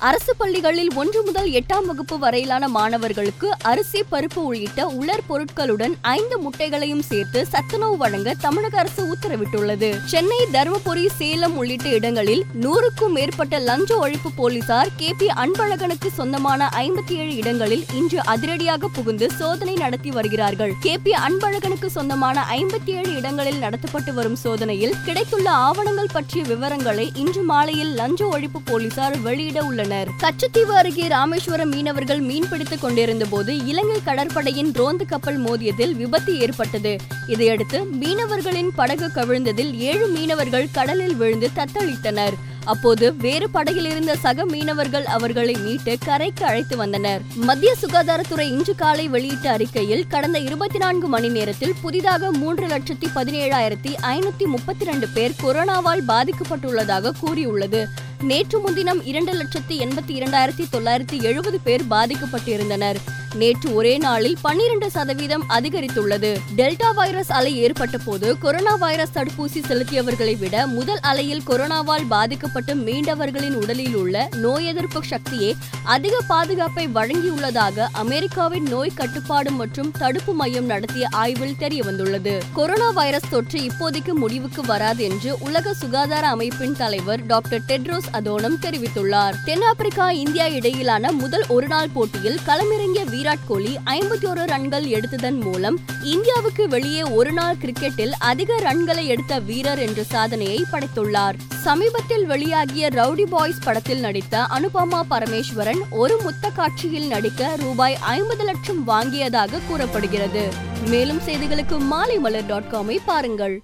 அரசு பள்ளிகளில் ஒன்று முதல் எட்டாம் வகுப்பு வரையிலான மாணவர்களுக்கு அரிசி பருப்பு உள்ளிட்ட உலர் பொருட்களுடன் ஐந்து முட்டைகளையும் சேர்த்து சத்துணவு வழங்க தமிழக அரசு உத்தரவிட்டுள்ளது. சென்னை தருமபுரி சேலம் உள்ளிட்ட இடங்களில் நூறுக்கும் மேற்பட்ட லஞ்ச ஒழிப்பு போலீசார் கே பி அன்பழகனுக்கு சொந்தமான ஐம்பத்தி ஏழு இடங்களில் இன்று அதிரடியாக புகுந்து சோதனை நடத்தி வருகிறார்கள். கே பி அன்பழகனுக்கு சொந்தமான ஐம்பத்தி ஏழு இடங்களில் நடத்தப்பட்டு வரும் சோதனையில் கிடைத்துள்ள ஆவணங்கள் பற்றிய விவரங்களை இன்று மாலையில் லஞ்ச ஒழிப்பு போலீசார் வெளியிட உள்ளனர். கச்சத்தீவு அருகே ராமேஸ்வரம் மீனவர்கள் மீன்பிடித்துக் கொண்டிருந்த போது இலங்கை கடற்படையின் ரோந்து கப்பல் மோதியதில் விபத்து ஏற்பட்டது. இதையடுத்து மீனவர்களின் படகு கவிழ்ந்ததில் ஏழு மீனவர்கள் கடலில் விழுந்து தத்தளித்தனர். அப்போது வேறு படகில் இருந்த சக மீனவர்கள் அவர்களை மீட்டு கரைக்கு அழைத்து வந்தனர். மத்திய சுகாதாரத்துறை இன்று காலை வெளியிட்ட அறிக்கையில் கடந்த இருபத்தி நான்கு மணி நேரத்தில் புதிதாக மூன்று லட்சத்தி பதினேழாயிரத்தி ஐநூத்தி முப்பத்தி ரெண்டு பேர் கொரோனாவால் பாதிக்கப்பட்டுள்ளதாக கூறியுள்ளது. நேற்று முன்தினம் இரண்டு லட்சத்தி எண்பத்தி இரண்டாயிரத்தி தொள்ளாயிரத்தி எழுபது பேர் பாதிக்கப்பட்டிருந்தனர். நேற்று ஒரே நாளில் பன்னிரண்டு சதவீதம் அதிகரித்துள்ளது. டெல்டா வைரஸ் அலை ஏற்பட்ட போது கொரோனா வைரஸ் தடுப்பூசி செலுத்தியவர்களை விட முதல் அலையில் கொரோனாவால் பாதிக்கப்பட்டு மீண்டவர்களின் உடலில் உள்ள நோய் எதிர்ப்பு சக்தியே அதிக பாதுகாப்பை வழங்கியுள்ளதாக அமெரிக்காவின் நோய் கட்டுப்பாடு மற்றும் தடுப்பு மையம் நடத்திய ஆய்வில் தெரியவந்துள்ளது. கொரோனா வைரஸ் தொற்று இப்போதைக்கு முடிவுக்கு வராது என்று உலக சுகாதார அமைப்பின் தலைவர் டாக்டர் டெட்ரோஸ் அதோனம் தெரிவித்துள்ளார். தென்னாப்பிரிக்கா இந்தியா இடையிலான முதல் ஒருநாள் போட்டியில் களமிறங்கிய விராட் கோலி ஐம்பத்தி ஒரு ரன்கள் எடுத்ததன் மூலம் இந்தியாவுக்கு வெளியே ஒருநாள் கிரிக்கெட்டில் அதிக ரன்களை எடுத்த வீரர் என்ற சாதனையை படைத்துள்ளார். சமீபத்தில் வெளியாகிய ரவுடி பாய்ஸ் படத்தில் நடித்த அனுபமா பரமேஸ்வரன் ஒரு முத்த காட்சியில் நடிக்க ரூபாய் ஐம்பது லட்சம் வாங்கியதாக கூறப்படுகிறது. மேலும் செய்திகளுக்கு மாலை மலர் டாட் காமை பாருங்கள்.